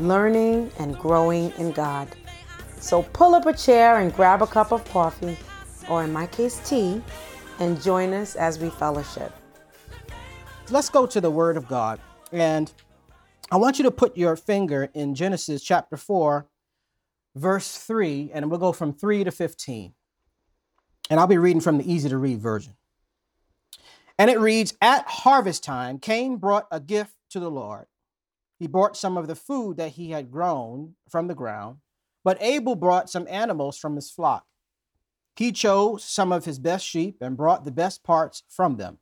learning and growing in God. So pull up a chair and grab a cup of coffee, or in my case, tea, and join us as we fellowship. Let's go to the Word of God. And I want you to put your finger in Genesis chapter 4, verse 3, and we'll go from 3 to 15. And I'll be reading from the easy to read version. And it reads At harvest time, Cain brought a gift to the Lord. He brought some of the food that he had grown from the ground, but Abel brought some animals from his flock. He chose some of his best sheep and brought the best parts from them.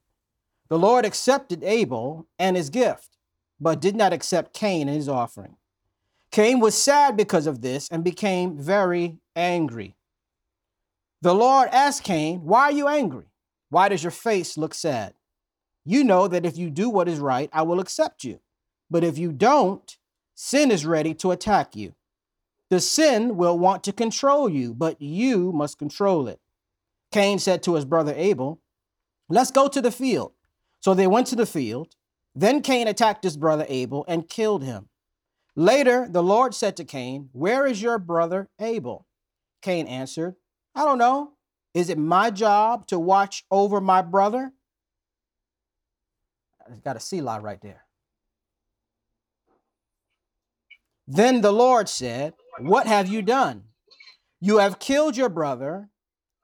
The Lord accepted Abel and his gift, but did not accept Cain and his offering. Cain was sad because of this and became very angry. The Lord asked Cain, Why are you angry? Why does your face look sad? You know that if you do what is right, I will accept you. But if you don't, sin is ready to attack you. The sin will want to control you, but you must control it. Cain said to his brother Abel, Let's go to the field. So they went to the field. Then Cain attacked his brother Abel and killed him. Later, the Lord said to Cain, Where is your brother Abel? Cain answered, I don't know. Is it my job to watch over my brother? I got a Selah right there. Then the Lord said, What have you done? You have killed your brother,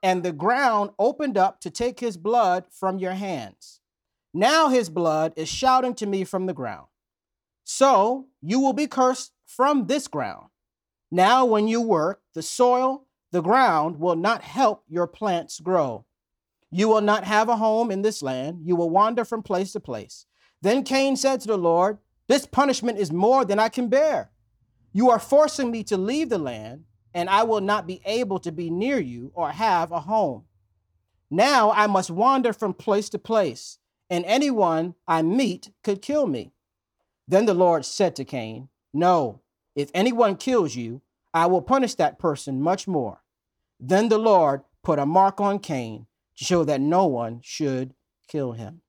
and the ground opened up to take his blood from your hands. Now his blood is shouting to me from the ground. So you will be cursed from this ground. Now, when you work, the soil, the ground will not help your plants grow. You will not have a home in this land. You will wander from place to place. Then Cain said to the Lord, This punishment is more than I can bear. You are forcing me to leave the land, and I will not be able to be near you or have a home. Now I must wander from place to place, and anyone I meet could kill me. Then the Lord said to Cain, No, if anyone kills you, I will punish that person much more. Then the Lord put a mark on Cain to show that no one should kill him.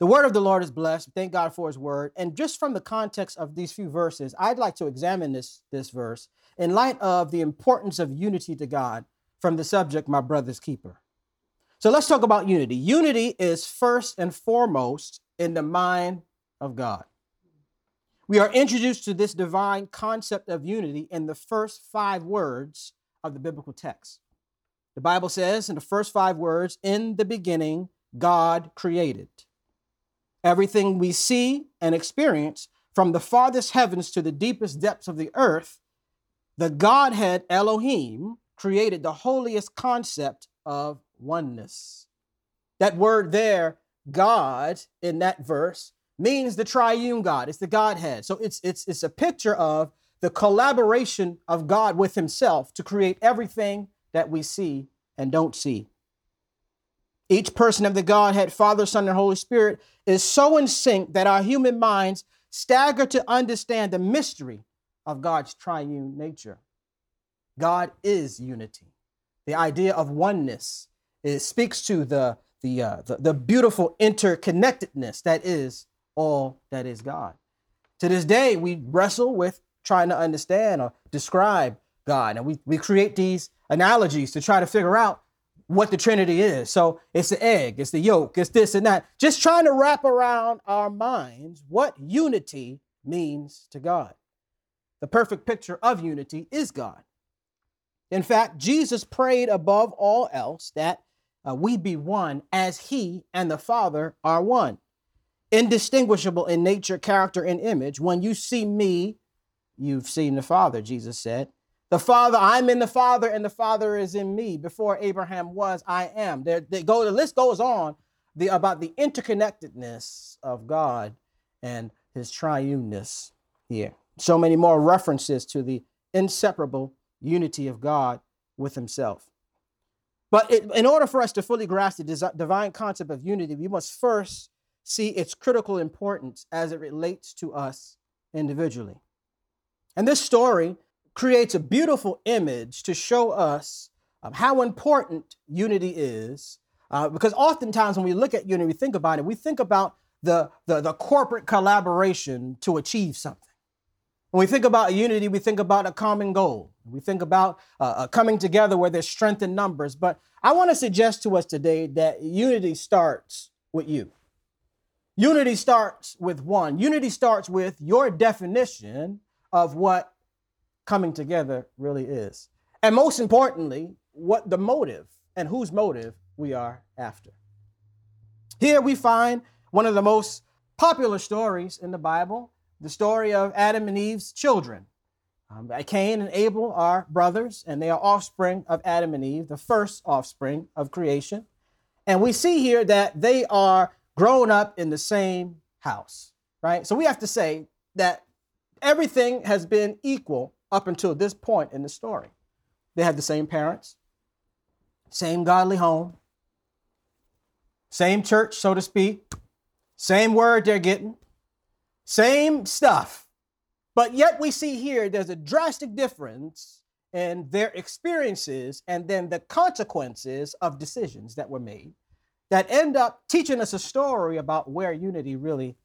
The word of the Lord is blessed. Thank God for his word. And just from the context of these few verses, I'd like to examine this, this verse in light of the importance of unity to God from the subject, my brother's keeper. So let's talk about unity. Unity is first and foremost in the mind of God. We are introduced to this divine concept of unity in the first five words of the biblical text. The Bible says in the first five words, in the beginning, God created. Everything we see and experience, from the farthest heavens to the deepest depths of the earth, the Godhead Elohim created the holiest concept of oneness. That word there, God, in that verse, means the triune God. It's the Godhead. So it's it's it's a picture of the collaboration of God with himself to create everything that we see and don't see. Each person of the Godhead, Father, Son, and Holy Spirit, is so in sync that our human minds stagger to understand the mystery of God's triune nature. God is unity. The idea of oneness it speaks to the, the, uh, the, the beautiful interconnectedness that is all that is God. To this day, we wrestle with trying to understand or describe God, and we, we create these analogies to try to figure out what the Trinity is. So it's the egg, it's the yolk, it's this and that. Just trying to wrap around our minds what unity means to God. The perfect picture of unity is God. In fact, Jesus prayed above all else that uh, we be one as he and the Father are one. Indistinguishable in nature, character, and image. When you see me, you've seen the Father, Jesus said. The Father, I'm in the Father, and the Father is in me. Before Abraham was, I am. They go, the list goes on the, about the interconnectedness of God and his triuneness here. So many more references to the inseparable unity of God with himself. But it, in order for us to fully grasp the divine concept of unity, we must first see its critical importance as it relates to us individually. And this story creates a beautiful image to show us um, how important unity is. Uh, because oftentimes when we look at unity, we think about it, we think about the, the, the corporate collaboration to achieve something. When we think about unity, we think about a common goal. We think about uh, uh, coming together where there's strength in numbers. But I want to suggest to us today that unity starts with you. Unity starts with one. Unity starts with your definition of what coming together really is. And most importantly, what the motive and whose motive we are after. Here we find one of the most popular stories in the Bible the story of Adam and Eve's children. Um, Cain and Abel are brothers, and they are offspring of Adam and Eve, the first offspring of creation. And we see here that they are grown up in the same house, right? So we have to say that everything has been equal up until this point in the story. They had the same parents, same godly home, same church, so to speak, same word they're getting, same stuff. But yet we see here there's a drastic difference in their experiences and then the consequences of decisions that were made that end up teaching us a story about where unity really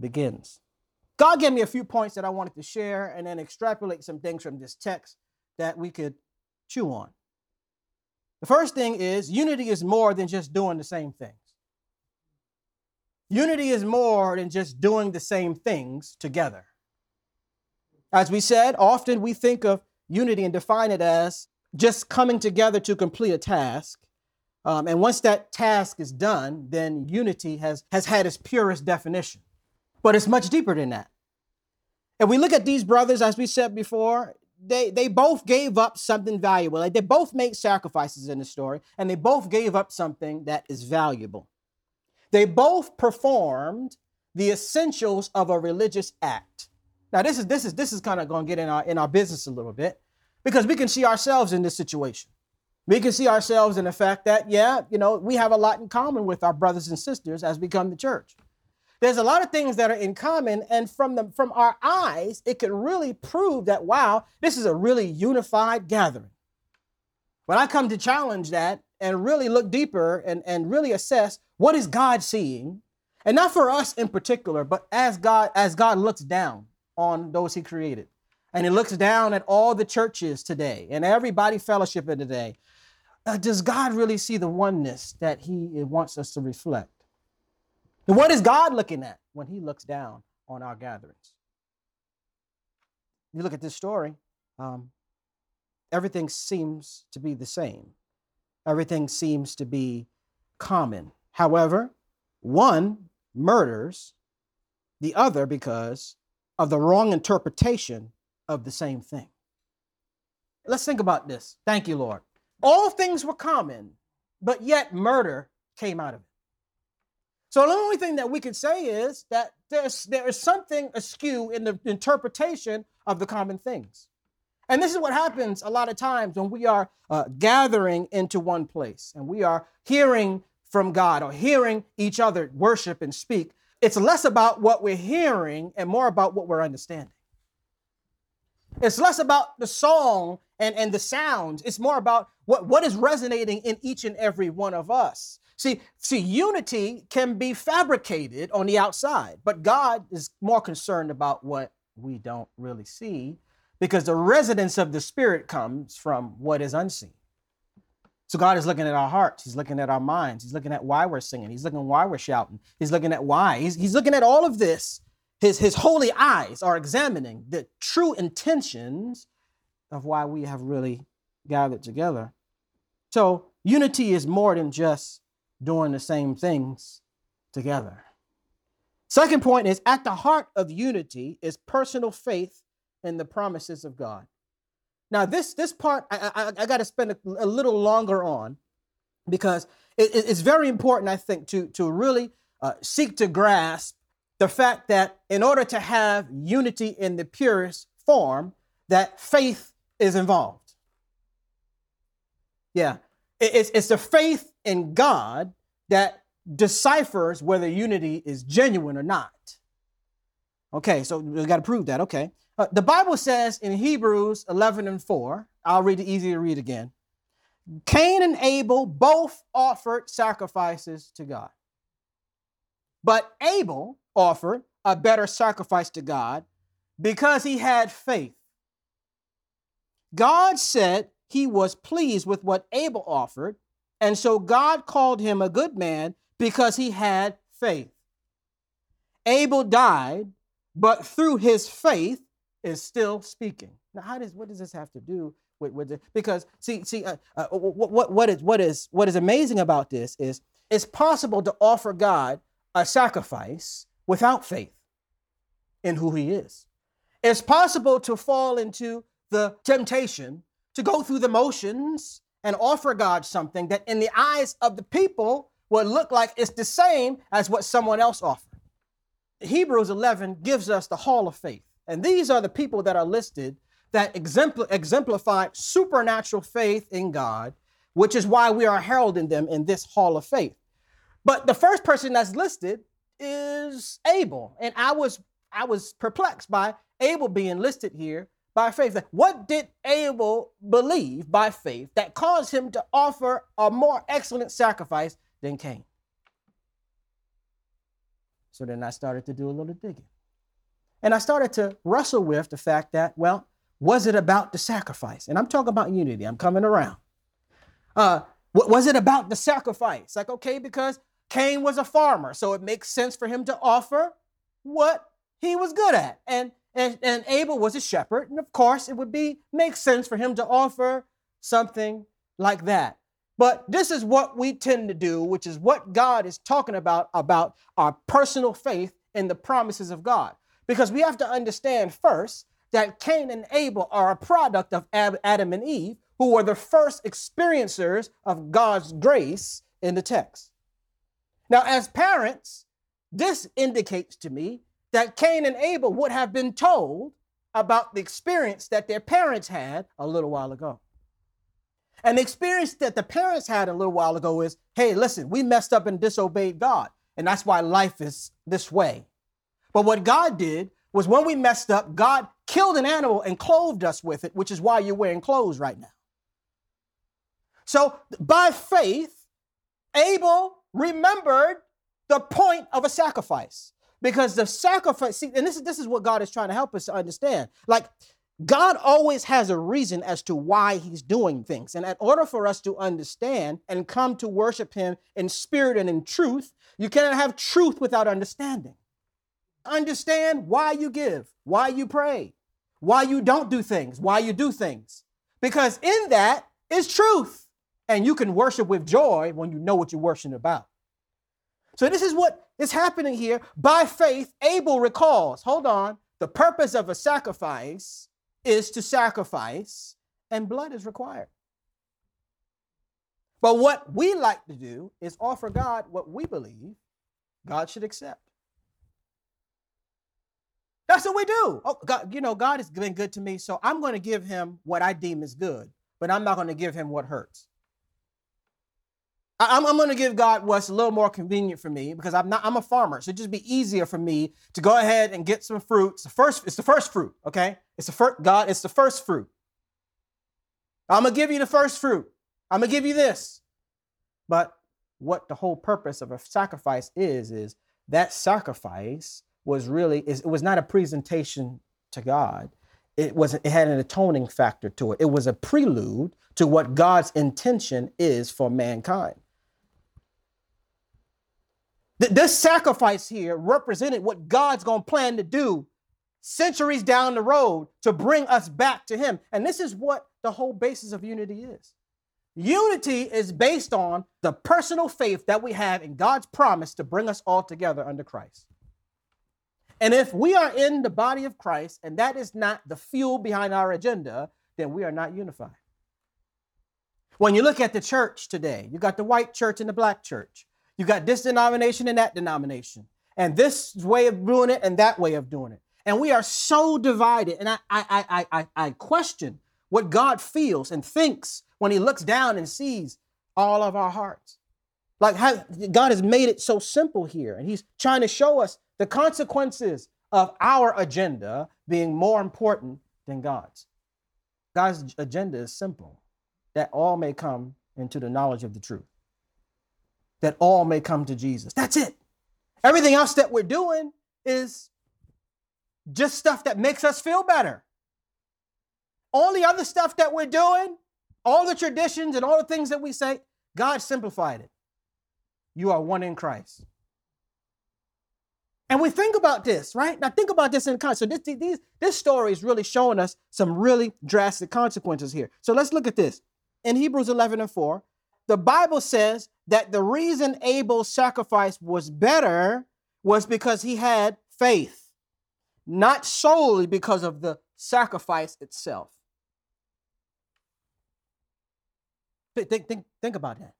begins. God gave me a few points that I wanted to share and then extrapolate some things from this text that we could chew on. The first thing is unity is more than just doing the same things. Unity is more than just doing the same things together. As we said, often we think of unity and define it as just coming together to complete a task. Um, and once that task is done, then unity has, has had its purest definition. But it's much deeper than that. If we look at these brothers, as we said before, they, they both gave up something valuable. Like they both made sacrifices in the story, and they both gave up something that is valuable. They both performed the essentials of a religious act. Now, this is this is this is kind of going to get in our in our business a little bit because we can see ourselves in this situation. We can see ourselves in the fact that, yeah, you know, we have a lot in common with our brothers and sisters as we come to church. There's a lot of things that are in common, and from the from our eyes, it can really prove that wow, this is a really unified gathering. When I come to challenge that and really look deeper and, and really assess what is God seeing, and not for us in particular, but as God as God looks down on those He created, and He looks down at all the churches today and everybody fellowshipping today. Uh, does God really see the oneness that He wants us to reflect? And what is God looking at when he looks down on our gatherings? You look at this story, um, everything seems to be the same. Everything seems to be common. However, one murders the other because of the wrong interpretation of the same thing. Let's think about this. Thank you, Lord. All things were common, but yet murder came out of it. So the only thing that we could say is that there's, there is something askew in the interpretation of the common things. And this is what happens a lot of times when we are uh, gathering into one place and we are hearing from God or hearing each other worship and speak. It's less about what we're hearing and more about what we're understanding. It's less about the song and, and the sounds. It's more about what, what is resonating in each and every one of us. See, see, unity can be fabricated on the outside, but God is more concerned about what we don't really see because the residence of the Spirit comes from what is unseen. So God is looking at our hearts. He's looking at our minds. He's looking at why we're singing. He's looking at why we're shouting. He's looking at why. He's, he's looking at all of this. His, his holy eyes are examining the true intentions of why we have really gathered together. So unity is more than just doing the same things together. Second point is at the heart of unity is personal faith in the promises of God. Now, this this part I, I, I got to spend a, a, little longer on because it, it's very important, I think, to to really uh, seek to grasp the fact that in order to have unity in the purest form, that faith is involved. Yeah, it's, it's the faith in God that deciphers whether unity is genuine or not. Okay, so we got to prove that. Okay. Uh, the Bible says in Hebrews 11 and 4, I'll read it easy to read again. Cain and Abel both offered sacrifices to God. But Abel offered a better sacrifice to God because he had faith. God said he was pleased with what Abel offered, and so God called him a good man because he had faith. Abel died, but through his faith is still speaking. Now, how does what does this have to do with, with because see see uh, uh, what, what what is what is what is amazing about this is it's possible to offer God a sacrifice without faith in who He is. It's possible to fall into the temptation to go through the motions and offer God something that, in the eyes of the people, would look like it's the same as what someone else offered. Hebrews 11 gives us the hall of faith. And these are the people that are listed that exemplify supernatural faith in God, which is why we are heralding them in this hall of faith. But the first person that's listed is Abel. And I was I was perplexed by Abel being listed here by faith. What did Abel believe by faith that caused him to offer a more excellent sacrifice than Cain? So then I started to do a little digging. And I started to wrestle with the fact that, well, was it about the sacrifice? And I'm talking about unity. I'm coming around. Uh, was it about the sacrifice? Like, okay, because Cain was a farmer, so it makes sense for him to offer what he was good at. And, and, and Abel was a shepherd, and of course, it would be make sense for him to offer something like that. But this is what we tend to do, which is what God is talking about about our personal faith in the promises of God. Because we have to understand first that Cain and Abel are a product of Adam and Eve, who were the first experiencers of God's grace in the text. Now, as parents, this indicates to me that Cain and Abel would have been told about the experience that their parents had a little while ago. And the experience that the parents had a little while ago is hey, listen, we messed up and disobeyed God. And that's why life is this way. But what God did was when we messed up, God killed an animal and clothed us with it, which is why you're wearing clothes right now. So by faith, Abel remembered the point of a sacrifice because the sacrifice, see, and this is, this is what God is trying to help us to understand. Like, God always has a reason as to why he's doing things. And in order for us to understand and come to worship him in spirit and in truth, you cannot have truth without understanding. Understand why you give, why you pray, why you don't do things, why you do things. Because in that is truth. And you can worship with joy when you know what you're worshiping about. So, this is what is happening here. By faith, Abel recalls hold on, the purpose of a sacrifice is to sacrifice, and blood is required. But what we like to do is offer God what we believe God should accept. That's what we do. Oh, God, you know, God has been good to me, so I'm going to give him what I deem is good, but I'm not going to give him what hurts. I'm, I'm going to give God what's a little more convenient for me because I'm not. I'm a farmer, so it'd just be easier for me to go ahead and get some fruit. It's the first. It's the first fruit. Okay, it's the first. God, it's the first fruit. I'm gonna give you the first fruit. I'm gonna give you this. But what the whole purpose of a sacrifice is is that sacrifice was really is it was not a presentation to God. It was it had an atoning factor to it. It was a prelude to what God's intention is for mankind. This sacrifice here represented what God's going to plan to do centuries down the road to bring us back to Him. And this is what the whole basis of unity is. Unity is based on the personal faith that we have in God's promise to bring us all together under Christ. And if we are in the body of Christ and that is not the fuel behind our agenda, then we are not unified. When you look at the church today, you got the white church and the black church. You got this denomination and that denomination. and this way of doing it and that way of doing it. And we are so divided. And I, I, I, I, I question what God feels and thinks when he looks down and sees all of our hearts. Like how God has made it so simple here, and he's trying to show us the consequences of our agenda being more important than God's. God's agenda is simple that all may come into the knowledge of the truth, that all may come to Jesus. That's it. Everything else that we're doing is just stuff that makes us feel better. All the other stuff that we're doing, all the traditions and all the things that we say, God simplified it. You are one in Christ. And we think about this, right? Now think about this in context. So this, these, this story is really showing us some really drastic consequences here. So let's look at this. In Hebrews 11 and 4, the Bible says that the reason Abel's sacrifice was better was because he had faith, not solely because of the sacrifice itself. Think, think, think about that.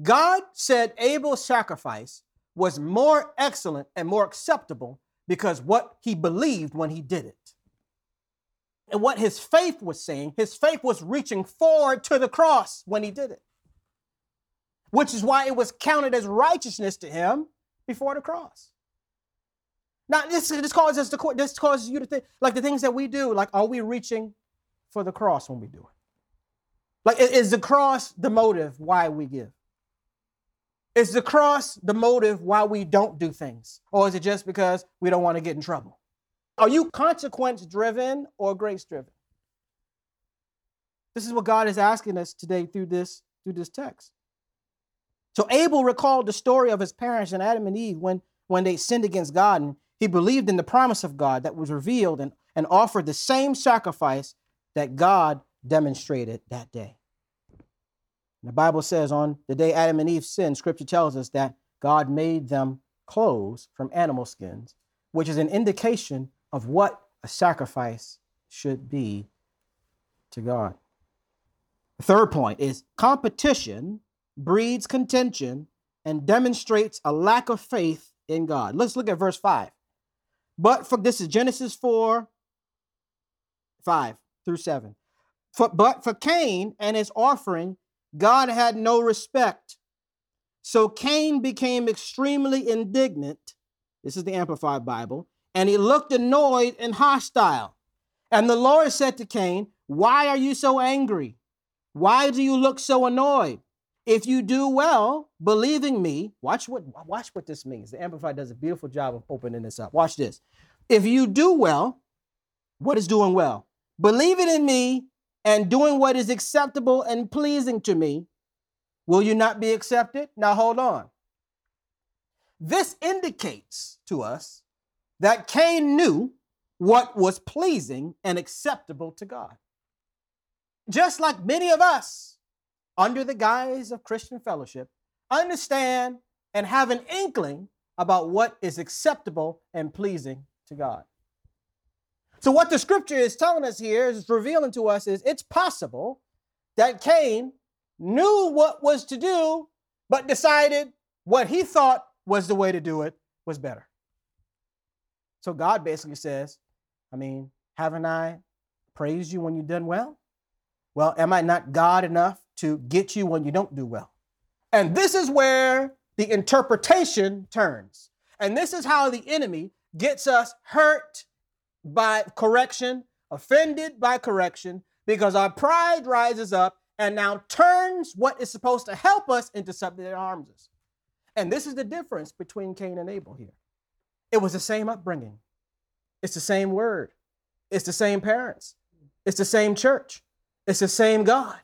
God said Abel's sacrifice was more excellent and more acceptable because what he believed when he did it. And what his faith was saying, his faith was reaching forward to the cross when he did it, which is why it was counted as righteousness to him before the cross. Now, this, this causes us to this causes you to think like the things that we do, like are we reaching for the cross when we do it? Like, is the cross the motive why we give? Is the cross the motive why we don't do things? Or is it just because we don't want to get in trouble? Are you consequence driven or grace driven? This is what God is asking us today through this, through this text. So Abel recalled the story of his parents and Adam and Eve when, when they sinned against God, and he believed in the promise of God that was revealed and, and offered the same sacrifice that God demonstrated that day. The Bible says on the day Adam and Eve sinned, scripture tells us that God made them clothes from animal skins, which is an indication of what a sacrifice should be to God. The third point is competition breeds contention and demonstrates a lack of faith in God. Let's look at verse 5. But for this is Genesis 4 5 through 7. For, but for Cain and his offering, God had no respect. So Cain became extremely indignant. This is the Amplified Bible. And he looked annoyed and hostile. And the Lord said to Cain, Why are you so angry? Why do you look so annoyed? If you do well, believing me, watch what watch what this means. The Amplified does a beautiful job of opening this up. Watch this. If you do well, what is doing well? Believing in me and doing what is acceptable and pleasing to me, will you not be accepted? Now hold on. This indicates to us that Cain knew what was pleasing and acceptable to God. Just like many of us, under the guise of Christian fellowship, understand and have an inkling about what is acceptable and pleasing to God. So, what the scripture is telling us here is revealing to us is it's possible that Cain knew what was to do, but decided what he thought was the way to do it was better. So, God basically says, I mean, haven't I praised you when you've done well? Well, am I not God enough to get you when you don't do well? And this is where the interpretation turns. And this is how the enemy gets us hurt by correction, offended by correction, because our pride rises up and now turns what is supposed to help us into something that harms us. And this is the difference between Cain and Abel here. It was the same upbringing, it's the same word, it's the same parents, it's the same church, it's the same God,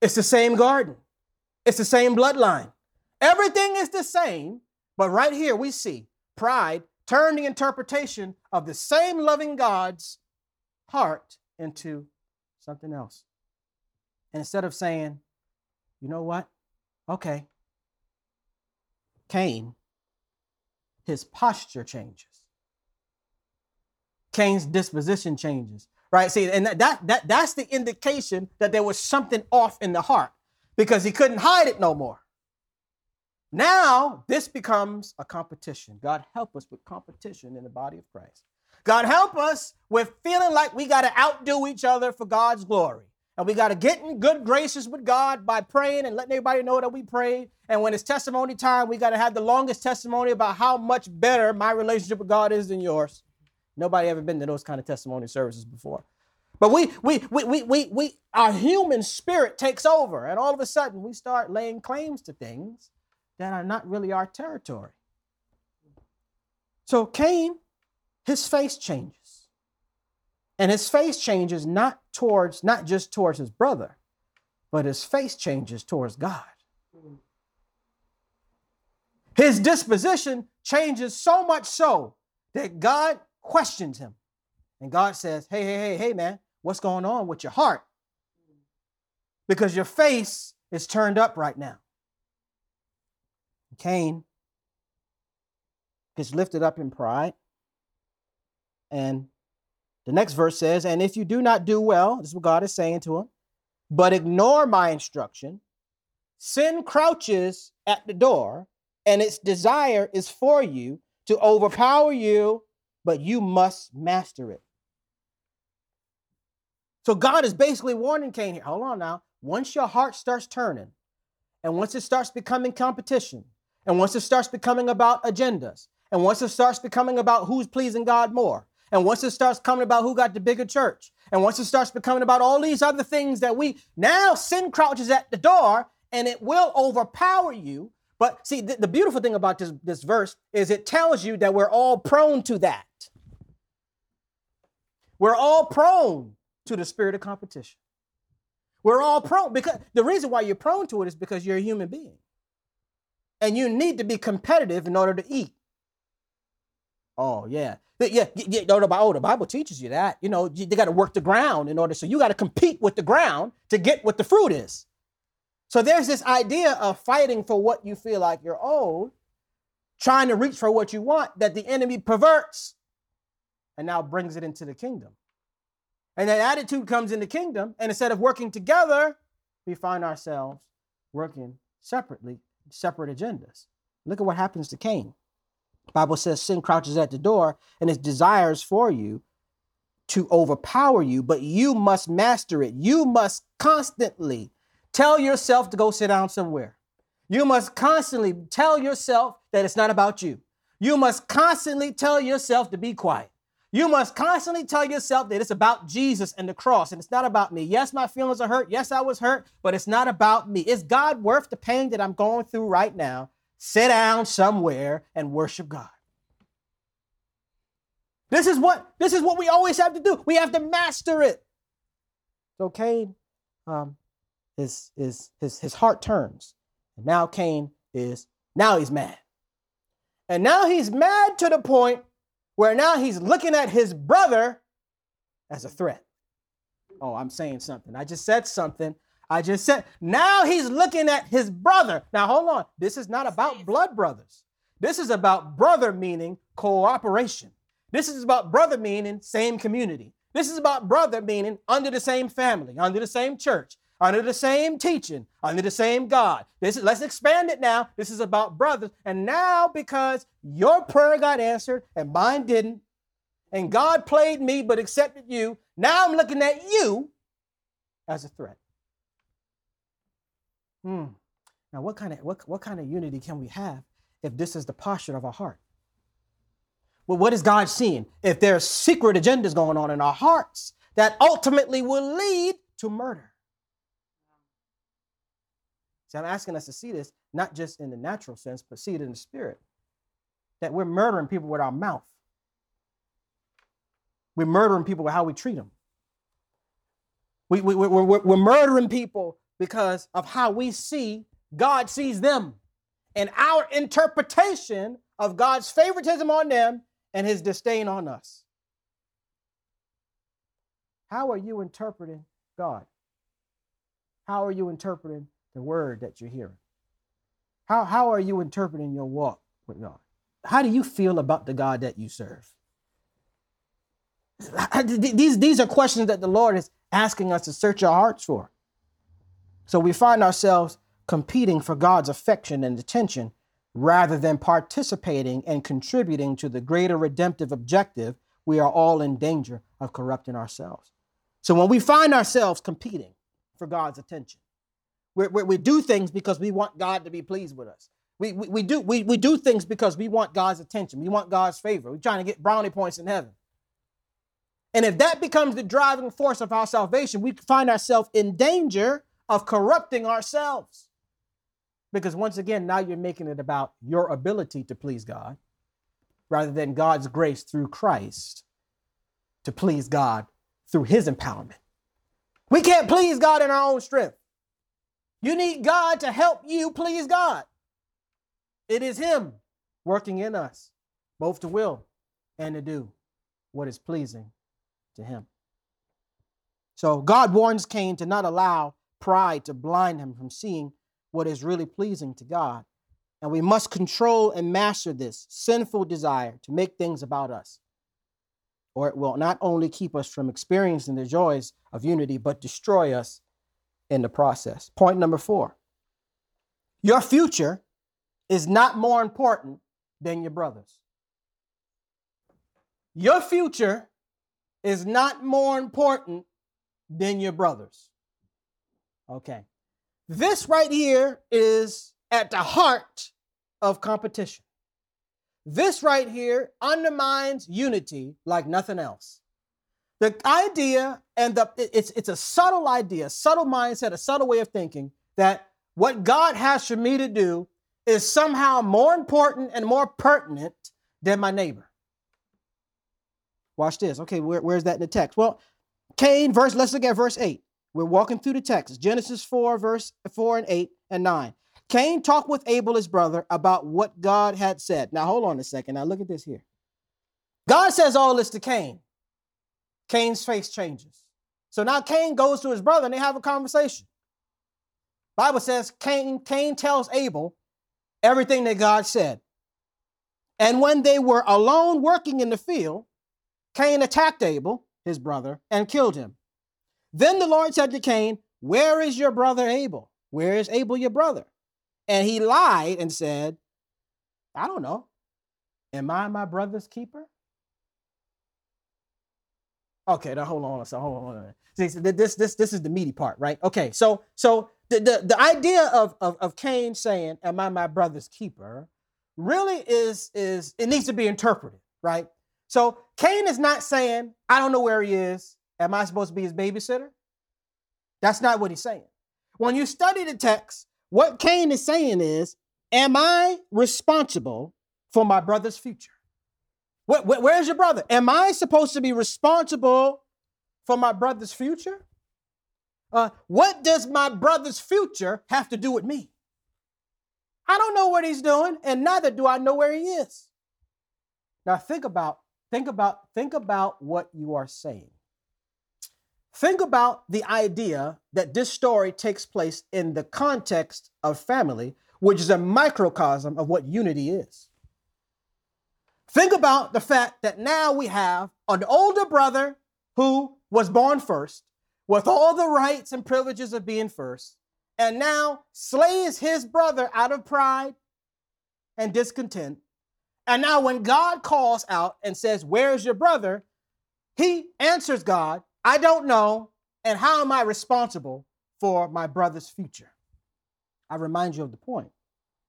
it's the same garden, it's the same bloodline. Everything is the same, but right here we see pride turn the interpretation of the same loving God's heart into something else. And instead of saying, you know what? Okay. Cain, his posture changes. Cain's disposition changes. Right? See, and that, that, that that's the indication that there was something off in the heart because he couldn't hide it no more. Now, this becomes a competition. God help us with competition in the body of Christ. God help us with feeling like we got to outdo each other for God's glory. And we got to get in good graces with God by praying and letting everybody know that we prayed. And when it's testimony time, we got to have the longest testimony about how much better my relationship with God is than yours. Nobody ever been to those kind of testimony services before. But we, we, we, we, we, we, our human spirit takes over, and all of a sudden we start laying claims to things that are not really our territory. So Cain, his face changes. And his face changes not towards, not just towards his brother, but his face changes towards God. His disposition changes so much so that God questions him. And God says, Hey, hey, hey, hey, man, what's going on with your heart? Because your face is turned up right now. Cain gets lifted up in pride and the next verse says, And if you do not do well, this is what God is saying to him, but ignore my instruction, sin crouches at the door, and its desire is for you to overpower you, but you must master it. So God is basically warning Cain here. Hold on now. Once your heart starts turning, and once it starts becoming competition, and once it starts becoming about agendas, and once it starts becoming about who's pleasing God more, and once it starts coming about who got the bigger church, and once it starts becoming about all these other things that we now sin crouches at the door and it will overpower you. But see, the, the beautiful thing about this, this verse is it tells you that we're all prone to that. We're all prone to the spirit of competition. We're all prone because the reason why you're prone to it is because you're a human being. And you need to be competitive in order to eat. Oh, yeah. Yeah, yeah, oh, the Bible teaches you that. You know, they got to work the ground in order. So you got to compete with the ground to get what the fruit is. So there's this idea of fighting for what you feel like you're owed, trying to reach for what you want that the enemy perverts and now brings it into the kingdom. And that attitude comes in the kingdom. And instead of working together, we find ourselves working separately, separate agendas. Look at what happens to Cain. Bible says sin crouches at the door and its desires for you to overpower you, but you must master it. You must constantly tell yourself to go sit down somewhere. You must constantly tell yourself that it's not about you. You must constantly tell yourself to be quiet. You must constantly tell yourself that it's about Jesus and the cross and it's not about me. Yes, my feelings are hurt. Yes, I was hurt, but it's not about me. Is God worth the pain that I'm going through right now? sit down somewhere and worship God. This is what this is what we always have to do. We have to master it. So Cain, um, his his his his heart turns, and now Cain is now he's mad, and now he's mad to the point where now he's looking at his brother as a threat. Oh, I'm saying something. I just said something I just said, now he's looking at his brother. Now, hold on. This is not about blood brothers. This is about brother meaning cooperation. This is about brother meaning same community. This is about brother meaning under the same family, under the same church, under the same teaching, under the same God. This is, let's expand it now. This is about brothers. And now, because your prayer got answered and mine didn't, and God played me but accepted you, now I'm looking at you as a threat. Hmm. Now, what kind of what, what kind of unity can we have if this is the posture of our heart? Well, what is God seeing? If there's secret agendas going on in our hearts that ultimately will lead to murder. See, I'm asking us to see this not just in the natural sense, but see it in the spirit. That we're murdering people with our mouth. We're murdering people with how we treat them. We, we, we're, we're, we're murdering people because of how we see God sees them and our interpretation of God's favoritism on them and his disdain on us. How are you interpreting God? How are you interpreting the word that you're hearing? How, how are you interpreting your walk with God? How do you feel about the God that you serve? These, these are questions that the Lord is asking us to search our hearts for. So we find ourselves competing for God's affection and attention rather than participating and contributing to the greater redemptive objective, we are all in danger of corrupting ourselves. So when we find ourselves competing for God's attention, we we do things because we want God to be pleased with us. We, we, we, do, we, we do things because we want God's attention. We want God's favor. We're trying to get brownie points in heaven. And if that becomes the driving force of our salvation, we find ourselves in danger of corrupting ourselves. Because once again, now you're making it about your ability to please God rather than God's grace through Christ to please God through his empowerment. We can't please God in our own strength. You need God to help you please God. It is Him working in us, both to will and to do what is pleasing to Him. So God warns Cain to not allow pride to blind him from seeing what is really pleasing to God. And we must control and master this sinful desire to make things about us, or it will not only keep us from experiencing the joys of unity, but destroy us in the process. Point number four your future is not more important than your brother's. Your future is not more important than your brother's. Okay. This right here is at the heart of competition. This right here undermines unity like nothing else. The idea and the it's it's a subtle idea, subtle mindset, a subtle way of thinking that what God has for me to do is somehow more important and more pertinent than my neighbor. Watch this. Okay, where, where's that in the text? Well, Cain, verse, let's look at verse 8. We're walking through the text. Genesis 4, verse 4 and 8 and 9. Cain talked with Abel, his brother, about what God had said. Now, hold on a second. Now, look at this here. God says all this to Cain. Cain's face changes. So now Cain goes to his brother and they have a conversation. Bible says Cain, Cain tells Abel everything that God said. And when they were alone working in the field, Cain attacked Abel, his brother, and killed him. Then the Lord said to Cain, Where is your brother Abel? Where is Abel your brother? And he lied and said, I don't know. Am I my brother's keeper? Okay, now hold on. So hold on. See, this this this is the meaty part, right? Okay, so so the, the, the idea of, of, of Cain saying, Am I my brother's keeper? really is, is it needs to be interpreted, right? So Cain is not saying, I don't know where he is. Am I supposed to be his babysitter? That's not what he's saying. When you study the text, what Cain is saying is, Am I responsible for my brother's future? Where, where, where's your brother? Am I supposed to be responsible for my brother's future? Uh, what does my brother's future have to do with me? I don't know what he's doing, and neither do I know where he is. Now think about, think about, think about what you are saying. Think about the idea that this story takes place in the context of family, which is a microcosm of what unity is. Think about the fact that now we have an older brother who was born first, with all the rights and privileges of being first, and now slays his brother out of pride and discontent. And now, when God calls out and says, Where's your brother? He answers God, I don't know. And how am I responsible for my brother's future? I remind you of the point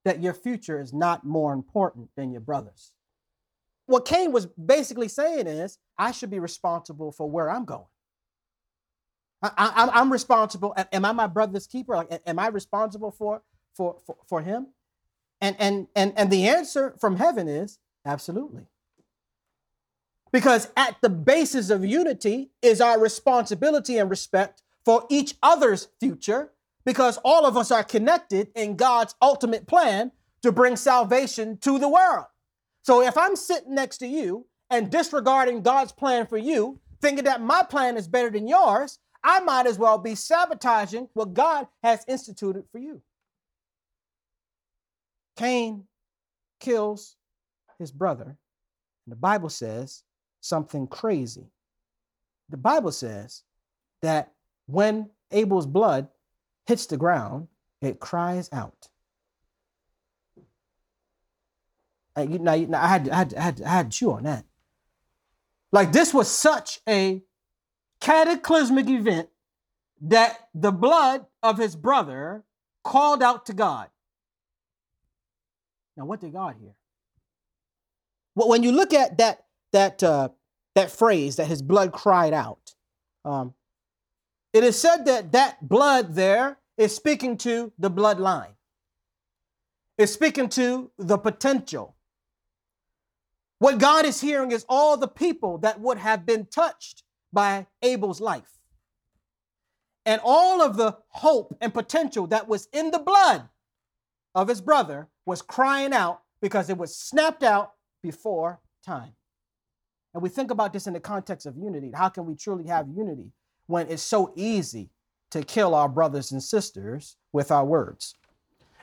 that your future is not more important than your brother's. What Cain was basically saying is, I should be responsible for where I'm going. I, am responsible. Am I my brother's keeper? Like, am I responsible for, for, for, for him? And, and, and, and the answer from heaven is absolutely. Because at the basis of unity is our responsibility and respect for each other's future, because all of us are connected in God's ultimate plan to bring salvation to the world. So if I'm sitting next to you and disregarding God's plan for you, thinking that my plan is better than yours, I might as well be sabotaging what God has instituted for you. Cain kills his brother, and the Bible says something crazy. The Bible says that when Abel's blood hits the ground, it cries out. Uh, you, now, you- now, I, had, I, had, I, had, I had chew on that. Like this was such a cataclysmic event that the blood of his brother called out to God. Now, what did God hear? Well, when you look at that that uh, that phrase that his blood cried out, um, it is said that that blood there is speaking to the bloodline. It's speaking to the potential. What God is hearing is all the people that would have been touched by Abel's life. And all of the hope and potential that was in the blood of his brother was crying out because it was snapped out before time. And we think about this in the context of unity. How can we truly have unity when it's so easy to kill our brothers and sisters with our words?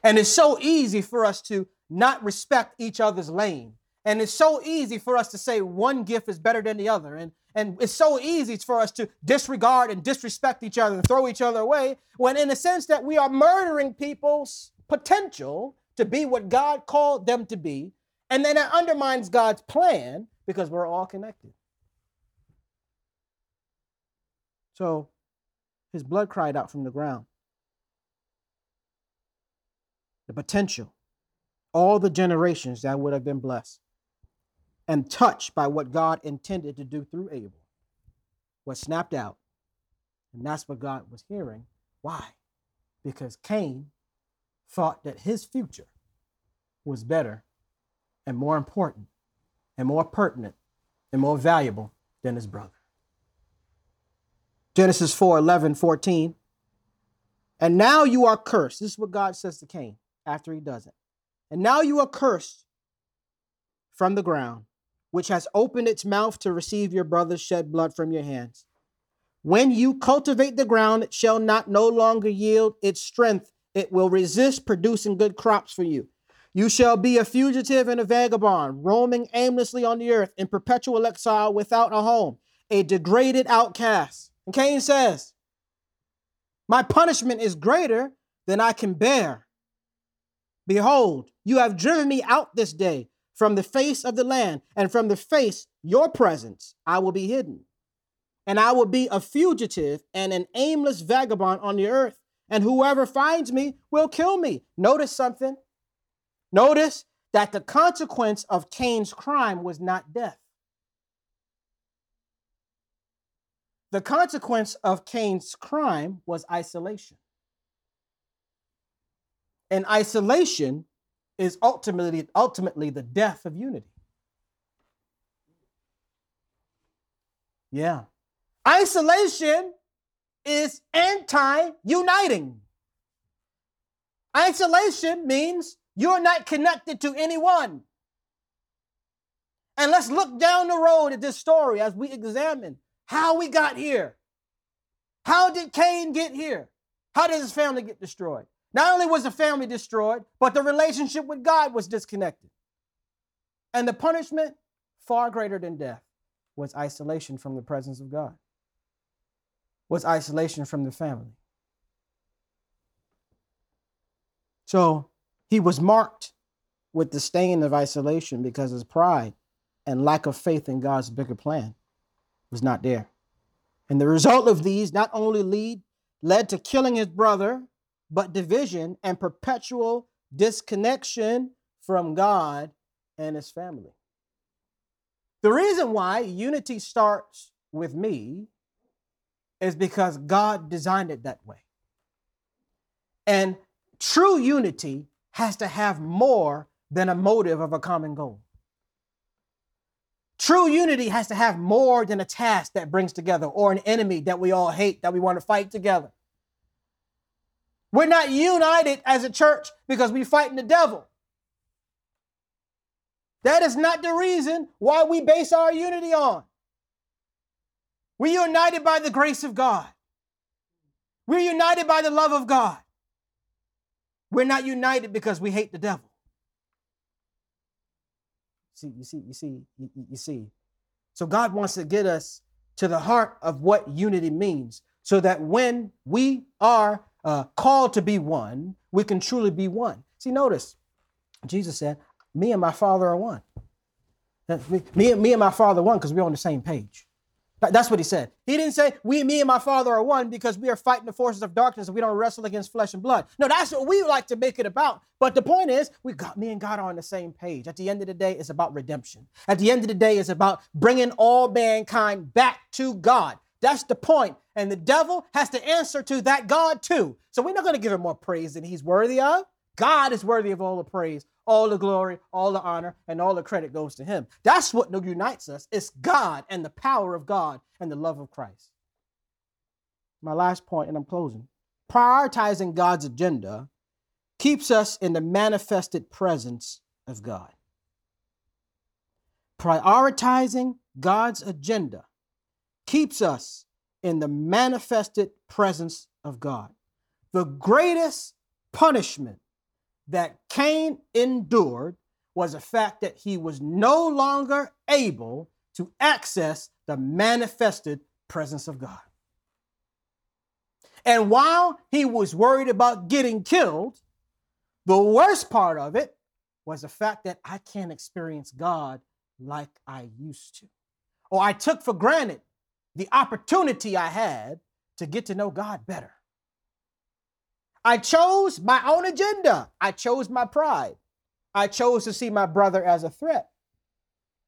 And it's so easy for us to not respect each other's lane. And it's so easy for us to say one gift is better than the other. And, and it's so easy for us to disregard and disrespect each other and throw each other away when, in a sense, that we are murdering people's potential to be what God called them to be. And then it undermines God's plan because we're all connected. So his blood cried out from the ground. The potential, all the generations that would have been blessed and touched by what God intended to do through Abel was snapped out. And that's what God was hearing. Why? Because Cain thought that his future was better and more important and more pertinent and more valuable than his brother. Genesis 4 11, 14. And now you are cursed. This is what God says to Cain after he does it. And now you are cursed from the ground, which has opened its mouth to receive your brother's shed blood from your hands. When you cultivate the ground, it shall not no longer yield its strength. It will resist producing good crops for you. You shall be a fugitive and a vagabond, roaming aimlessly on the earth in perpetual exile without a home, a degraded outcast. And Cain says, My punishment is greater than I can bear. Behold, you have driven me out this day from the face of the land, and from the face, your presence, I will be hidden. And I will be a fugitive and an aimless vagabond on the earth, and whoever finds me will kill me. Notice something. Notice that the consequence of Cain's crime was not death. The consequence of Cain's crime was isolation. And isolation is ultimately, ultimately the death of unity. Yeah. Isolation is anti uniting. Isolation means you're not connected to anyone. And let's look down the road at this story as we examine how we got here. How did Cain get here? How did his family get destroyed? Not only was the family destroyed, but the relationship with God was disconnected. And the punishment, far greater than death, was isolation from the presence of God, was isolation from the family. So he was marked with the stain of isolation because his pride and lack of faith in God's bigger plan was not there. And the result of these not only lead led to killing his brother, but division and perpetual disconnection from God and his family. The reason why unity starts with me is because God designed it that way. And true unity has to have more than a motive of a common goal. True unity has to have more than a task that brings together or an enemy that we all hate that we want to fight together. We're not united as a church because we're fighting the devil. That is not the reason why we base our unity on. We're united by the grace of God. We're united by the love of God. We're not united because we hate the devil. See, you see, you see, you, you see. So God wants to get us to the heart of what unity means so that when we are uh, called to be one, we can truly be one. See, notice, Jesus said, me and my father are one. Me, me, me and my father are one because we're on the same page. That's what he said. He didn't say, we, me and my father are one because we are fighting the forces of darkness and we don't wrestle against flesh and blood. No, that's what we like to make it about. But the point is, we got me and God are on the same page. At the end of the day, it's about redemption. At the end of the day, it's about bringing all mankind back to God. That's the point. And the devil has to answer to that God too. So we're not going to give him more praise than he's worthy of. God is worthy of all the praise, all the glory, all the honor, and all the credit goes to him. That's what unites us. It's God and the power of God and the love of Christ. My last point, and I'm closing. Prioritizing God's agenda keeps us in the manifested presence of God. Prioritizing God's agenda keeps us in the manifested presence of God. The greatest punishment that Cain endured was the fact that he was no longer able to access the manifested presence of God. And while he was worried about getting killed, the worst part of it was the fact that I can't experience God like I used to. Or I took for granted the opportunity I had to get to know God better. I chose my own agenda. I chose my pride. I chose to see my brother as a threat.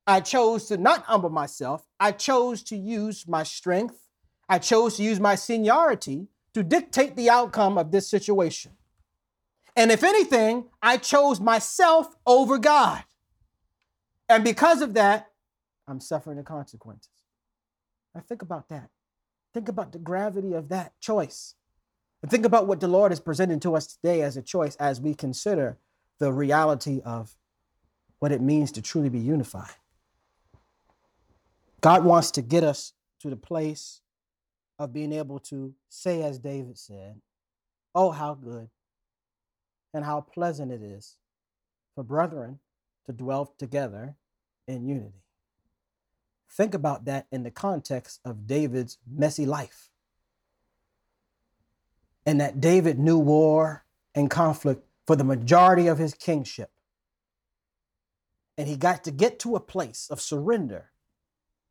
I chose to not humble myself. I chose to use my strength. I chose to use my seniority to dictate the outcome of this situation. And if anything, I chose myself over God. And because of that, I'm suffering the consequences. Now, think about that. Think about the gravity of that choice. And think about what the Lord is presenting to us today as a choice as we consider the reality of what it means to truly be unified. God wants to get us to the place of being able to say, as David said, Oh, how good and how pleasant it is for brethren to dwell together in unity. Think about that in the context of David's messy life. And that David knew war and conflict for the majority of his kingship. And he got to get to a place of surrender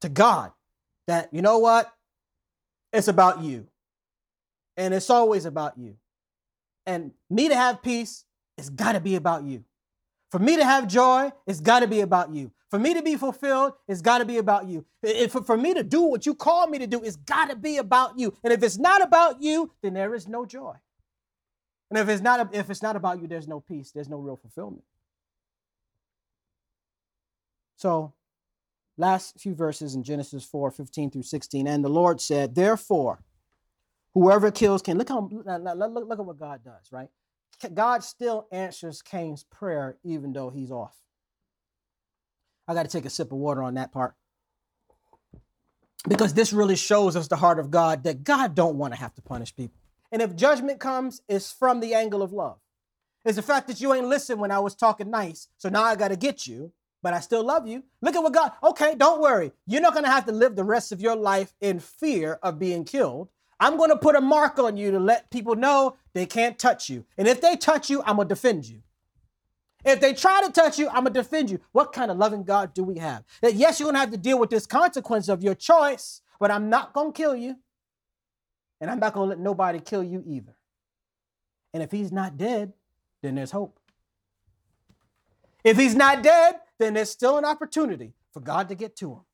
to God that, you know what? It's about you. And it's always about you. And me to have peace, it's got to be about you. For me to have joy, it's got to be about you. For me to be fulfilled, it's got to be about you. If, for me to do what you call me to do, it's got to be about you. And if it's not about you, then there is no joy. And if it's not if it's not about you, there's no peace. There's no real fulfillment. So, last few verses in Genesis 4, 15 through 16. And the Lord said, Therefore, whoever kills Cain. look how look, look, look at what God does, right? God still answers Cain's prayer even though he's off. I got to take a sip of water on that part. Because this really shows us the heart of God that God don't want to have to punish people. And if judgment comes, it's from the angle of love. It's the fact that you ain't listened when I was talking nice, so now I got to get you, but I still love you. Look at what God, okay, don't worry. You're not going to have to live the rest of your life in fear of being killed. I'm going to put a mark on you to let people know they can't touch you. And if they touch you, I'm going to defend you. If they try to touch you, I'm going to defend you. What kind of loving God do we have? That yes, you're going to have to deal with this consequence of your choice, but I'm not going to kill you. And I'm not going to let nobody kill you either. And if he's not dead, then there's hope. If he's not dead, then there's still an opportunity for God to get to him.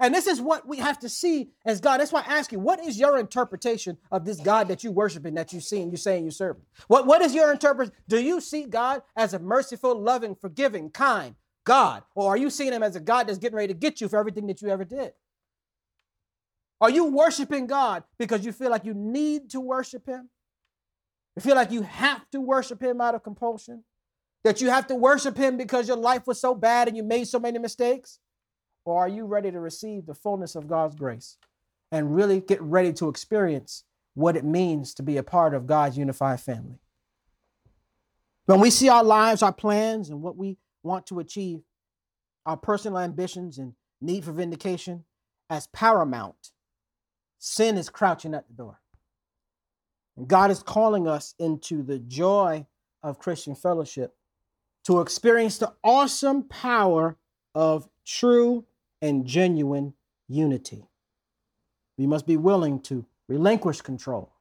And this is what we have to see as God. That's why I ask you, what is your interpretation of this God that you worship and that you see and you saying you serve? What, what is your interpretation? Do you see God as a merciful, loving, forgiving, kind God? Or are you seeing him as a God that's getting ready to get you for everything that you ever did? Are you worshiping God because you feel like you need to worship him? You feel like you have to worship him out of compulsion? That you have to worship him because your life was so bad and you made so many mistakes? Or are you ready to receive the fullness of God's grace and really get ready to experience what it means to be a part of God's unified family? When we see our lives, our plans, and what we want to achieve, our personal ambitions and need for vindication as paramount, sin is crouching at the door. And God is calling us into the joy of Christian fellowship to experience the awesome power of true and genuine unity. We must be willing to relinquish control.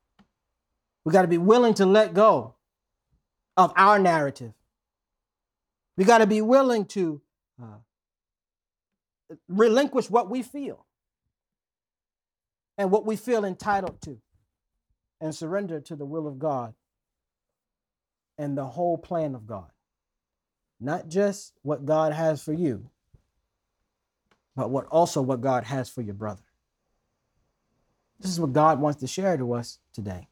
We got to be willing to let go of our narrative. We got to be willing to uh, relinquish what we feel and what we feel entitled to and surrender to the will of God and the whole plan of God. Not just what God has for you, but what also what God has for your brother. This is what God wants to share to us today.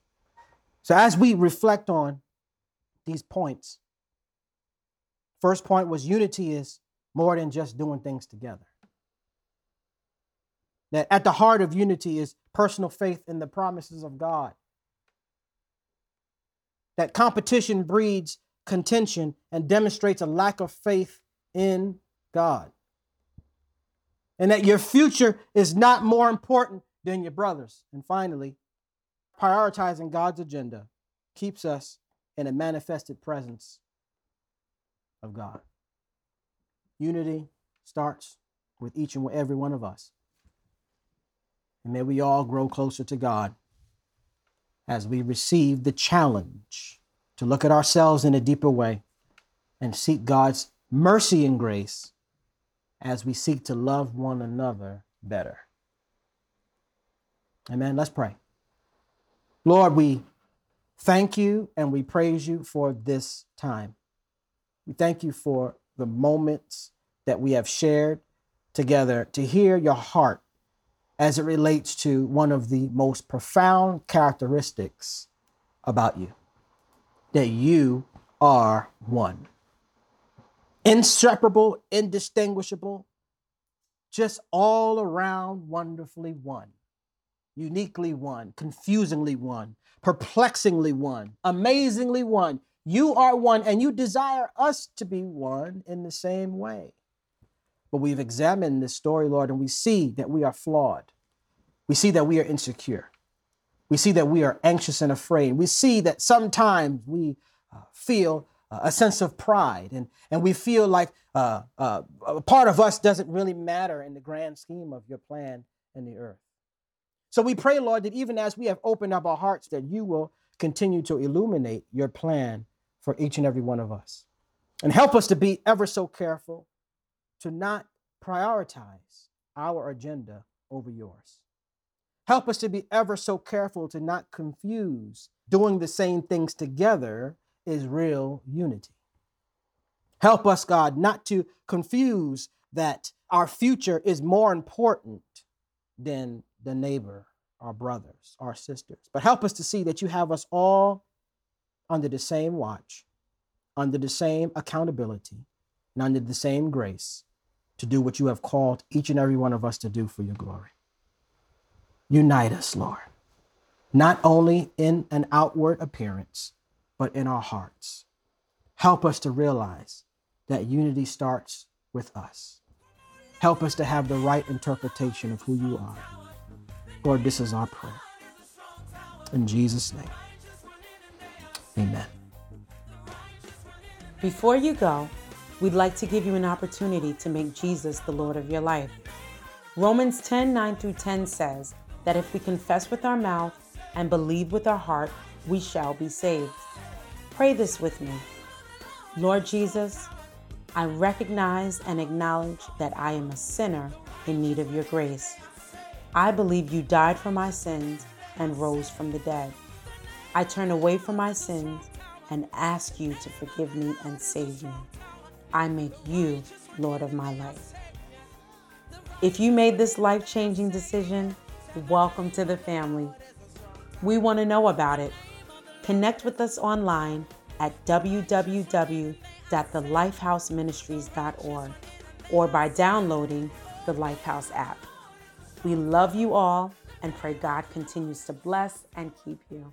So as we reflect on these points, first point was unity is more than just doing things together. That at the heart of unity is personal faith in the promises of God. That competition breeds contention and demonstrates a lack of faith in God. And that your future is not more important than your brothers. And finally, prioritizing God's agenda keeps us in a manifested presence of God. Unity starts with each and every one of us. And may we all grow closer to God as we receive the challenge to look at ourselves in a deeper way and seek God's mercy and grace as we seek to love one another better. Amen. Let's pray. Lord, we thank you and we praise you for this time. We thank you for the moments that we have shared together to hear your heart as it relates to one of the most profound characteristics about you that you are one. Inseparable, indistinguishable, just all around wonderfully one uniquely one, confusingly one, perplexingly one, amazingly one. You are one, and you desire us to be one in the same way. But we've examined this story, Lord, and we see that we are flawed. We see that we are insecure. We see that we are anxious and afraid. We see that sometimes we uh, feel a sense of pride and, and we feel like uh, uh, a part of us doesn't really matter in the grand scheme of your plan in the earth. So we pray, Lord, that even as we have opened up our hearts, that you will continue to illuminate your plan for each and every one of us. And help us to be ever so careful to not prioritize our agenda over yours. Help us to be ever so careful to not confuse doing the same things together is real unity. Help us, God, not to confuse that our future is more important than the neighbor, our brothers, our sisters. But help us to see that you have us all under the same watch, under the same accountability, and under the same grace to do what you have called each and every one of us to do for your glory. Unite us, Lord, not only in an outward appearance, but in our hearts. Help us to realize that unity starts with us. Help us to have the right interpretation of who you are. Lord, this is our prayer. In Jesus' name, amen. Before you go, we'd like to give you an opportunity to make Jesus the Lord of your life. Romans 10 9 through 10 says that if we confess with our mouth and believe with our heart, we shall be saved. Pray this with me. Lord Jesus, I recognize and acknowledge that I am a sinner in need of your grace. I believe you died for my sins and rose from the dead. I turn away from my sins and ask you to forgive me and save me. I make you Lord of my life. If you made this life changing decision, welcome to the family. We want to know about it. Connect with us online at www.thelifehouseministries.org or by downloading the Lifehouse app. We love you all and pray God continues to bless and keep you.